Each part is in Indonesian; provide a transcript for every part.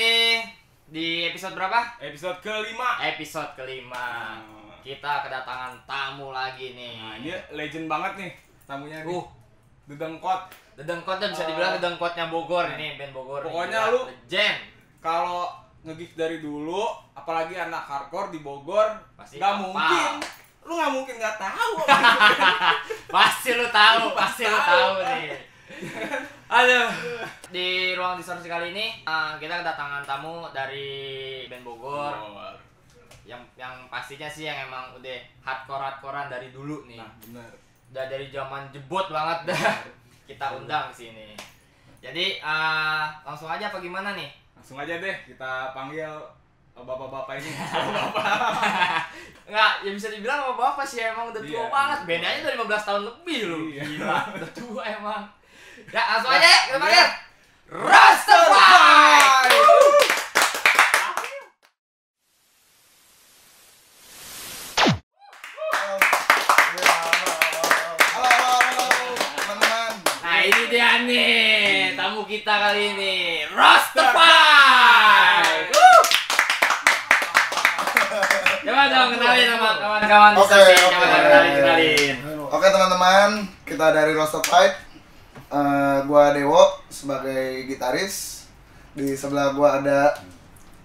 ini di episode berapa? Episode kelima. Episode kelima. Hmm. Kita kedatangan tamu lagi nih. Nah, dia legend banget nih tamunya nih. Uh, Dedengkot. dedengkotnya bisa dibilang dedengkotnya Bogor ini, band Bogor. Pokoknya lu- legend. Kalau ngegig dari dulu, apalagi anak hardcore di Bogor, Pasti nggak mungkin. Lu nggak mungkin nggak tahu. Pasti lu tahu, pasti lu tahu tahu. nih. Aduh. Di ruang distorsi kali ini ah, kita kedatangan tamu dari band Bogor. Yang yang pastinya sih yang emang udah hardcore hardcorean dari dulu nih. Nah, bener. udah dari zaman jebot banget dah kita undang ke sini. Jadi eh, langsung aja apa gimana nih? Langsung aja deh kita panggil bapak-bapak ini. Enggak, ya bisa dibilang sama bapak sih emang udah tua Iya. banget. Bedanya udah 15 tahun lebih loh. Iya. Gila, udah tua emang. Ya, langsung aja kita Oke. panggil Rastafari. Nah, ini dia nih tamu kita kali ini, Rastafari. Coba dong kenalin sama kawan-kawan Oke, oke. Kenalin, kenalin. Oke teman-teman, kita dari Roster Eh, gua Dewo sebagai gitaris. Di sebelah gua ada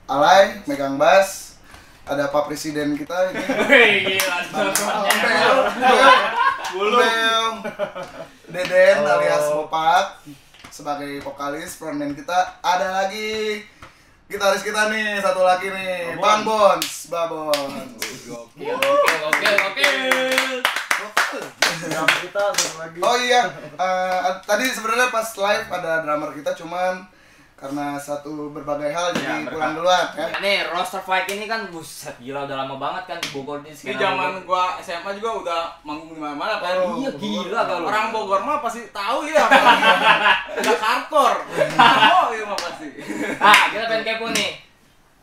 Alay, megang bass. Ada Pak Presiden kita ini. Gila. Bulu. Deden alias Bopak sebagai vokalis frontman kita. Ada lagi gitaris kita nih, satu lagi nih, Bang Bons, Babons. Oke, oke, oke. Kita satu lagi. Oh iya, eh, tadi sebenarnya pas live ada drummer kita cuman karena satu berbagai hal jadi Ya, pulang duluan ya. Nah, nih roster fight ini kan buset gila udah lama banget kan di Bogor ini Di skena zaman gua SMA juga udah manggung di mana-mana kan. Oh, Iya gila kalau Orang Bogor mah pasti tahu ya udah hardcore. Oh, iya mah pasti. Ah, kita pengen kepo nih.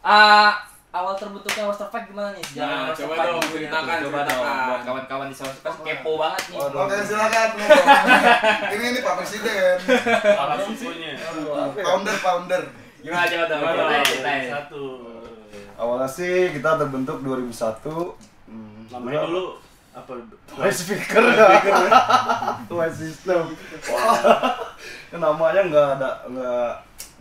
Ah, awal terbentuknya fight gimana nih? Nah, coba dong, ceritakan, Coba dong buat kawan-kawan di fight kepo banget nih. Oke silakan. ini ini Pak Presiden, founder founder. Gimana coba dong? Satu. Awalnya sih kita terbentuk 2001 hmm, Namanya dulu apa? Rice speaker. White system. Wah, namanya nggak ada nggak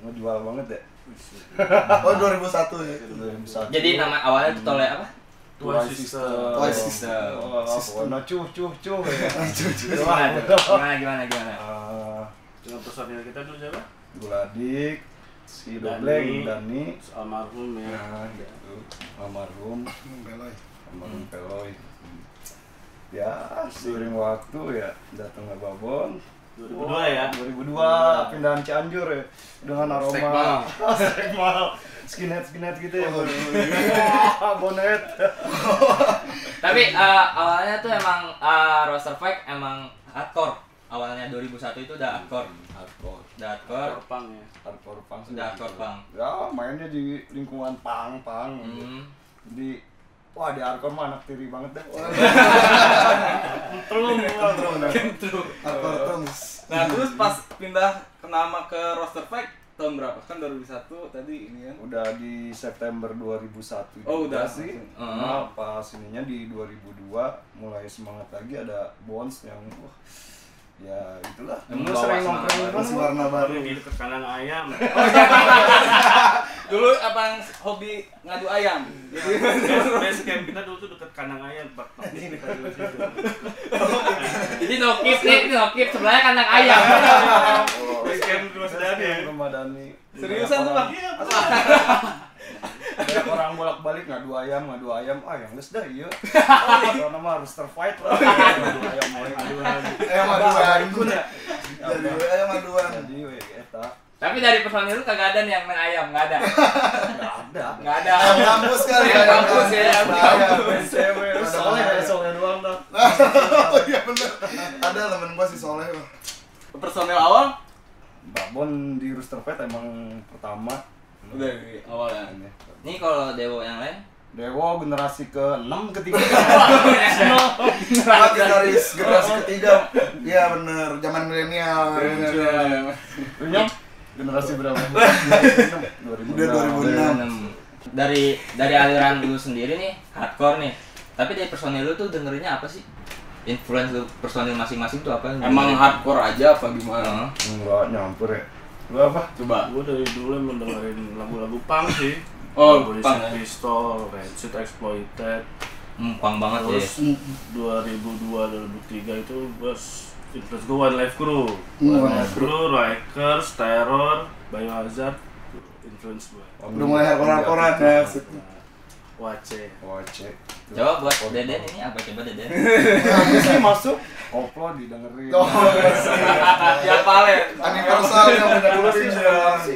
ngejual banget ya Oh 2001 ya. 2001 Jadi nama awalnya tuh toleh apa? Twice system Twice system. Oh, pokoknya cuh cuh cuh ya. Gimana? Gimana gimana gimana? Ah, Dengan personil kita dulu siapa? Guladik si. Dobleng Dani Almarhum ya. nah gitu almarhum Beloy. almarhum Peloy ya seiring waktu ya datang ke Babon 2002 ya. 2002 pindahan Cianjur ya dengan aroma stekmal skinhead skinhead gitu ya Wah, bonet Tapi eh, awalnya tuh emang eh, roster fight emang hardcore. Awalnya 2001 itu udah hardcore. hardcore Udah hardcore. Korpang ya. hardcore sih. Udah hardcore bang. ya mainnya di lingkungan pang pang Hmm. jadi wah di hardcore mah anak tiri banget deh Trum, trum. Hardcore drums. Nah, terus pas pindah ke nama ke roster fight tahun berapa? Kan 2001 tadi ini kan. udah di September 2001 Oh, juga udah. sih Hmm. nah pas ininya di 2002 mulai semangat lagi ada Bones yang wah ya itulah Yang dulu sering nongkrong Masih warna baru. Di dekat kandang ayam. Dulu apa yang hobi ngadu ayam? Base camp kita dulu tuh dekat kandang ayam pak ini. Jadi no keep nih, no keep sebelahnya kandang ayam. Base camp Mas Dani ya. Ramadhani. Seriusan tuh, Bang? Iya, Ada orang bolak-balik ngadu ayam, ngadu ayam, ah yang geus dah ieu. Karena mah harus terfight lah. Ngadu ayam we. Ayam maduan. Jadi ayam maduan. Jadi we eta Tapi dari personil lu kagak ada nih yang main ayam, nggak ada. enggak ada. Nggak ada. Ayam kampus kali Ayam kampus ya, ayam Ayam. Cewek soleh ya soleh doang dah. Oh iya bener. Ada temen gua si Soleh. Bang. Personil awal Babon di Rooster Fight emang pertama. udah dari awal ya. Nih kalau Dewo yang lain, Dewo generasi ke-6 ketiga. Gua gitaris generasi ketiga. Iya bener, zaman milenial. Lu Nyam? Generasi berapa? 2006. Udah 2006. dari dari aliran lu sendiri nih hardcore nih. Tapi dari personil lu tuh dengerinnya apa sih? Influence lu personil masing-masing tuh apa? Emang hardcore aja apa gimana? Enggak nyampur ya. Lu apa? Coba. Gue dari dulu emang dengerin lagu-lagu punk sih. Oh, ya. Pistol, Suit Exploited. Hmm, pang banget ya. Terus 2002 2003 itu gue influence gue One Life Crew. Hmm, One One Life Crew, Rikers, Terror, Biohazard, influence gue. Udah mulai hardcore-hardcorean ya. Wace. Wacek. Coba buat Deden ini apa coba Deden? Aku sih masuk koplo didengerin. Oh, Ya paling. Universal yang punya Dulu sih ya.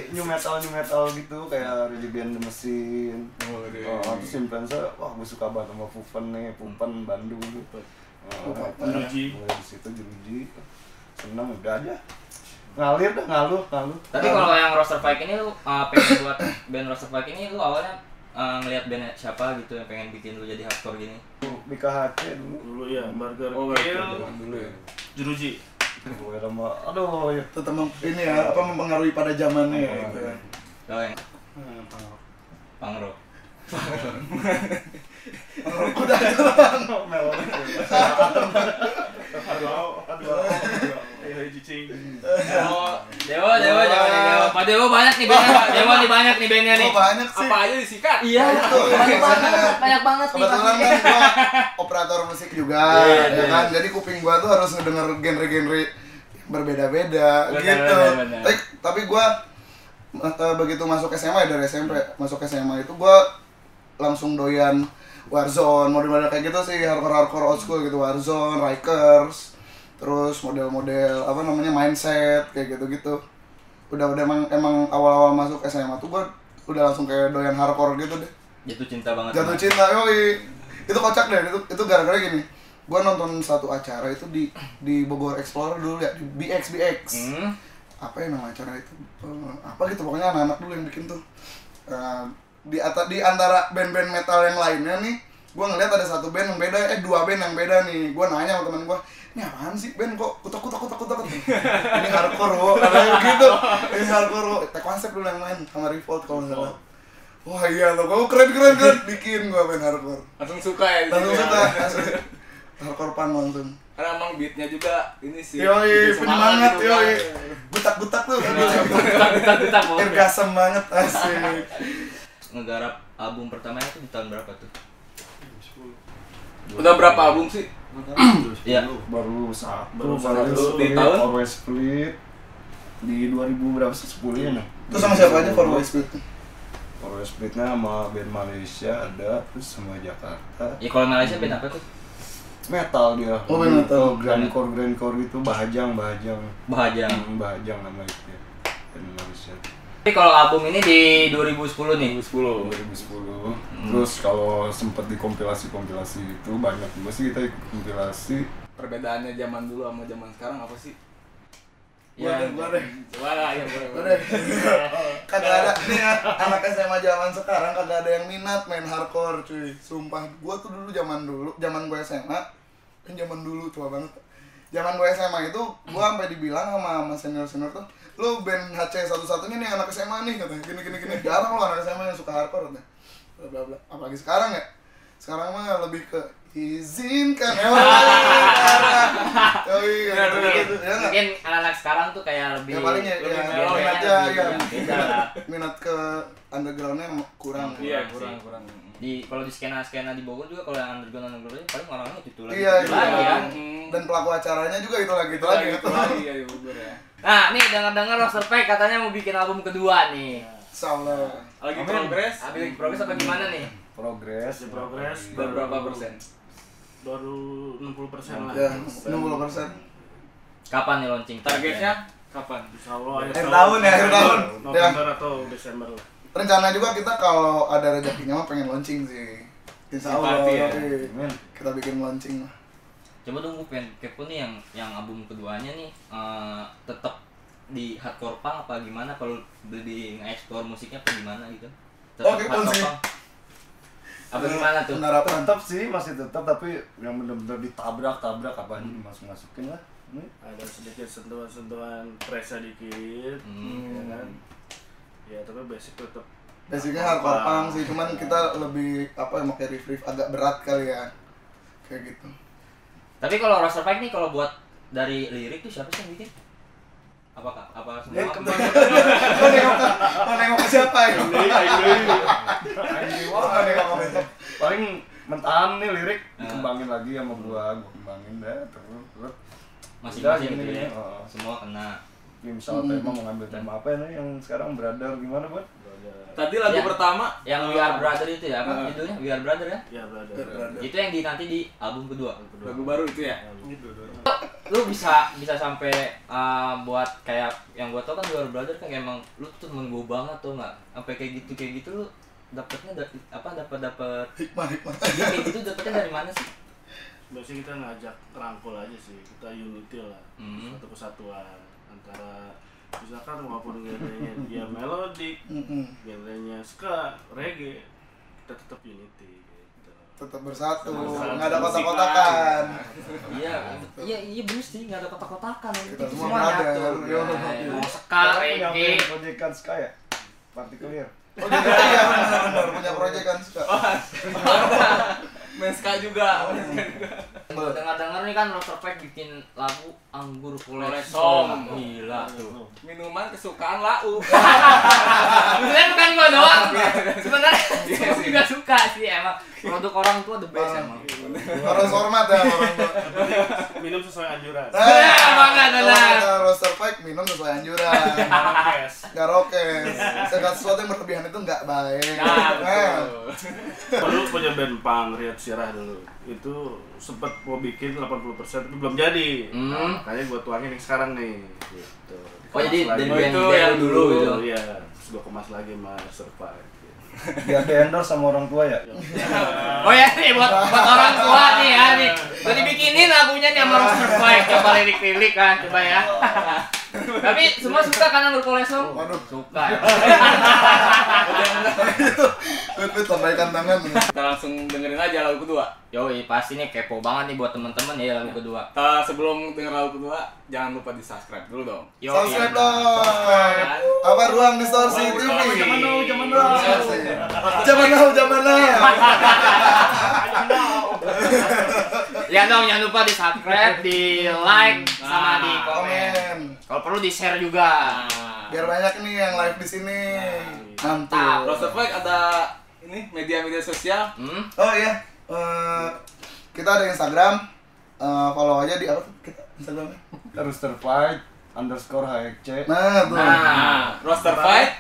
new metal new metal gitu kayak Religion the Machine. Oh, Oh, terus influencer, wah gue suka banget sama Pupen nih, Pupen Bandung gitu. Oh, Jeruji. mulai di situ jeruji. Seneng udah aja. Ngalir dah ngaluh, ngaluh. Tapi kalau yang roster fight ini lu uh, pengen buat band roster fight ini lu awalnya uh, ngelihat band siapa gitu yang pengen bikin lu jadi hardcore gini? BKHC dulu. Dulu ya, Burger Oh, Kill, dulu ya. Jeruji. Gue sama, aduh ya. Tetap ini ya, apa mempengaruhi pada zamannya ya. gitu kan. Kalau yang pangrok. Udah Aduh, aduh, ayo cicing. Oh, Dewa, Dewa, Dewa, Dewa. Dewa banyak nih bandnya, Pak Dewa nih banyak nih bandnya nih. Oh, banyak sih. Apa aja disikat? Iya, Itu, banyak banget, banyak banget nih. Kebetulan kan gua operator musik juga, Iya, ya iya. kan. Jadi kuping gua tuh harus ngedenger genre-genre berbeda-beda gitu. Tapi, tapi gua eh, begitu masuk SMA ya dari SMP, masuk SMA itu gua langsung doyan Warzone, model-model kayak gitu sih, hardcore-hardcore old school gitu, Warzone, Rikers, terus model-model apa namanya mindset kayak gitu-gitu. Udah udah emang emang awal-awal masuk SMA tuh gua udah langsung kayak doyan hardcore gitu deh. Jatuh cinta banget. jatuh cinta yoi. Itu kocak deh itu itu gara-gara gini. Gua nonton satu acara itu di di Bogor Explorer dulu ya di BX BX Hmm. apa ya nama acara itu? Eh, apa gitu pokoknya anak-anak dulu yang bikin tuh. Eh, di atas di antara band-band metal yang lainnya nih gua ngeliat ada satu band yang beda eh dua band yang beda nih. Gua nanya sama teman gua ini apaan sih band kok kutak kutak kutak kutak? Ini hardcore wo. Katanya begitu. Ini hardcore wo. Teh konsep dulu yang main sama Revolt kalau nggak salah. Wah iya tuh kamu keren keren keren. Bikin gua band hardcore. Langsung suka ya. langsung suka ya. asli. hardcore pan langsung. Karena emang beatnya juga ini sih. yoi penyemangat gitu yoi. kan. butak butak tuh Kita Irgasem banget asik ngegarap album pertamanya tuh di tahun berapa tuh? Udah berapa album sih? Iya. Baru satu, Baru baru satu. Di tahun? Always Split di 2000 berapa sih 10 ya nah? Terus sama siapa aja for Voice Split? Always Splitnya sama band Malaysia ada, terus sama Jakarta. Ya kalau Malaysia band apa tuh? Metal dia. Oh, band metal. Grandcore, Grandcore itu Bahajang, Bahajang. Bahajang. Hmm, Bahajang nama itu ya. Band Malaysia. Tapi kalau album ini di 2010 nih. 2010. 2010. Terus kalau sempet di kompilasi-kompilasi itu banyak juga sih kita ikut kompilasi. Perbedaannya zaman dulu sama zaman sekarang apa sih? Deh. Coba lah ya boleh. Kagak ada nih ya, anak SMA zaman sekarang kagak ada yang minat main hardcore cuy. Sumpah, gua tuh dulu zaman dulu, zaman gua SMA, kan zaman dulu tua banget. Zaman gua SMA itu gua sampai dibilang sama sama senior-senior tuh, lu band HC satu-satunya nih anak SMA nih katanya. Gini gini gini. Jarang lu anak SMA yang suka hardcore katanya. Bla bla bla. Apalagi sekarang ya. Sekarang mah lebih ke izinkan. Iya gitu ya nggak? Mungkin anak-anak sekarang tuh kayak lebih ya paling ya, lebih ya, ya, aja ya. minat ke undergroundnya kurang Iya, Kurang kurang di kalau di skena skena di Bogor juga kalau yang underground underground paling orang-orang itu lagi Iya, itu iya. lagi ya. Hmm. dan pelaku acaranya juga itu lagi itu lagi. lagi, itu lagi ya di Bogor ya. nah nih dengar-dengar Roster Pack katanya mau bikin album kedua nih. Insyaallah Lagi progres. ambil progres apa gimana nih progres progres. Baru berapa persen? Baru 60 persen lah. ya 60 persen kapan nih launching Targetnya kapan? Insya Allah Akhir tahun ya, akhir tahun. November atau Desember lah. rencana juga kita kalau ada rezekinya mah pengen launching sih Insya Allah ya. oke. Kita bikin launching lah coba dong gue pengen kepo nih yang yang album keduanya nih eh, tetap di hardcore punk apa gimana kalau di nge-explore musiknya apa gimana gitu Oh, kepo sih. Apa gimana tuh? Penerapan tetap sih masih tetap tapi yang benar-benar ditabrak tabrak apa aja dimasuk masukin lah. Ini Ada sedikit sentuhan-sentuhan presa dikit, Hmm. ya kan. Ya tapi basic tetap basicnya hardcore punk sih cuman kita lebih apa ya pakai riff riff agak berat kali ya. Kayak gitu. Tapi kalau Roster Pack nih kalau buat dari lirik tuh siapa sih yang bikin apakah? Apa semua? Eh, ke mana? Mau nengok mau nengok ke siapa ya? Paling mentahan nih lirik. Ah. dikembangin lagi sama gua. Gua kembangin deh terus terus. Udah, gitu ya? Oh. semua kena. Ya, misalnya tema mau ngambil tema apa nih? Yang sekarang brother gimana buat Tadi lagu Ya. pertama. Yang We Are Brother itu ya? Apa judulnya? We Are Brother ya? Ya brother. Brother. itu yang di nanti di album kedua. Lagu baru itu ya. Lu bisa bisa sampai uh, buat kayak yang gua tau kan Are Brother kan emang lu tuh temen gua banget tuh nggak sampai kayak gitu kayak gitu lu dapetnya da- apa dapat dapat Hikmah, hikmah. kayak gitu dapetnya dari mana sih Biasanya kita ngajak rangkul aja sih, kita unity lah, Hmm. satu kesatuan antara misalkan walaupun genrenya dia melodic, Mm-mm. genrenya ska, reggae, kita tetap unity gitu. Tetap bersatu, nggak ada kotak-kotakan. iya. Iya iya bener sih nggak ada kotak-kotakan. Kita Itu semua brother. nyatu Yo. Mau ska Sekarang punya reggae proyekan Sky ya? Partikulir Oh, jadi iya benar-benar punya proyek kan suka. Menska juga. dengar-dengar nih kan Roster Pack bikin lagu Anggur. Kolesong gila tuh. Minuman kesukaan lau. sebenarnya bukan gua doang. Sebenarnya juga suka sih emang produk orang tua the best emang Harus hormat ya orang tua. Minum sesuai anjuran. Nah, benar. kita roster pack minum sesuai anjuran. Nggak rokes. Segala sesuatu yang berlebihan itu nggak baik. nah Nah, betul Dulu punya band punk Riat Sirah dulu. Itu sempet mau bikin 80% tapi belum jadi. Hmm. Nah, makanya gua tuangin yang sekarang nih. Gitu. oh jadi dari band band yang dulu dulu. gitu iya, terus gua kemas lagi sama Survive. Biar di endorse sama orang tua ya? Oh ya nih buat buat orang tua nih ya nih. Udah dibikinin lagunya nih sama Roster Pack coba lirik-lirik kan coba ya tapi semua suka kan Anggur Kolesong Waduh. suka ya wait, lambaikan tangan. Kita langsung dengerin aja lagu kedua. Yoi, pasti nih kepo banget nih buat teman-teman ya lagu kedua. Kita sebelum denger lagu kedua, jangan lupa di subscribe dulu dong. Yoi. Subscribe dong. Apa ruang distorsi TV? Zaman now, zaman now. Distorsi. Zaman now, zaman now. Ya dong, jangan lupa di subscribe, di like, sama di komen. Kalau perlu di share juga. Nah, Biar banyak nih yang live di sini. Mantap. Mantul. Roster Flag ada ini media-media sosial. Hmm? Oh iya, eh, kita ada Instagram. Eh, follow aja di apa tuh kita Instagramnya? Rooster Fight underscore HXC Nah, tuh. Nah, Roster Fight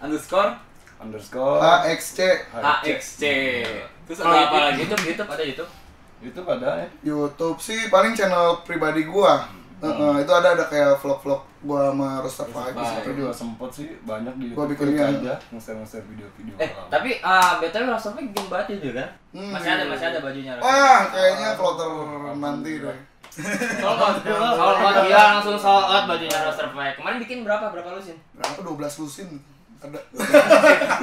underscore underscore AXC AXC. Terus Oh, ada apa YouTube, lagi? YouTube, YouTube ada YouTube. itu pada ya YouTube sih paling channel pribadi gua. Eh, eh, itu ada ada kayak vlog-vlog gua sama Roster Five. Five. itu juga sempet sih banyak di Gua bikin aja nge-share video-video Eh, orang. tapi ah BTW Pack bikin baju juga kan? Hmm. Masih ada, masih ada bajunya. Wah, kayaknya floater nanti deh. Sold out. Sold out gila langsung sold out bajunya Roster Pack. Kemarin bikin berapa? Berapa lusin? Berapa 12 lusin ada.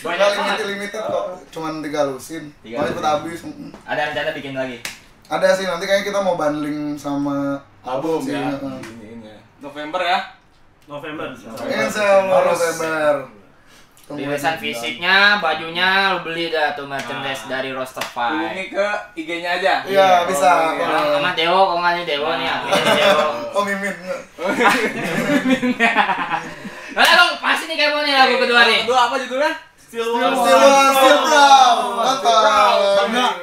Banyak banget. limited limited kok. Cuman 3 lusin. Tiga Mau lusin. habis. Ada rencana bikin lagi. Ada sih nanti kayaknya kita mau bundling sama album, sih. ya. heeh. Ini ini ya. November ya. November. Insya Allah November. Rilisan fisiknya, bajunya lu beli dah tuh merchandise dari roster five. Hubungi ke IG-nya aja. Iya, bisa. Oh, iya. Sama, sama Dewo, kok nggak nih Dewo nih, adminnya Dewo. Oh mimin. Nah, dong, pasti nih kayak nih lagu kedua nih. Kedua apa judulnya? Still Still one, still brown. Mantap.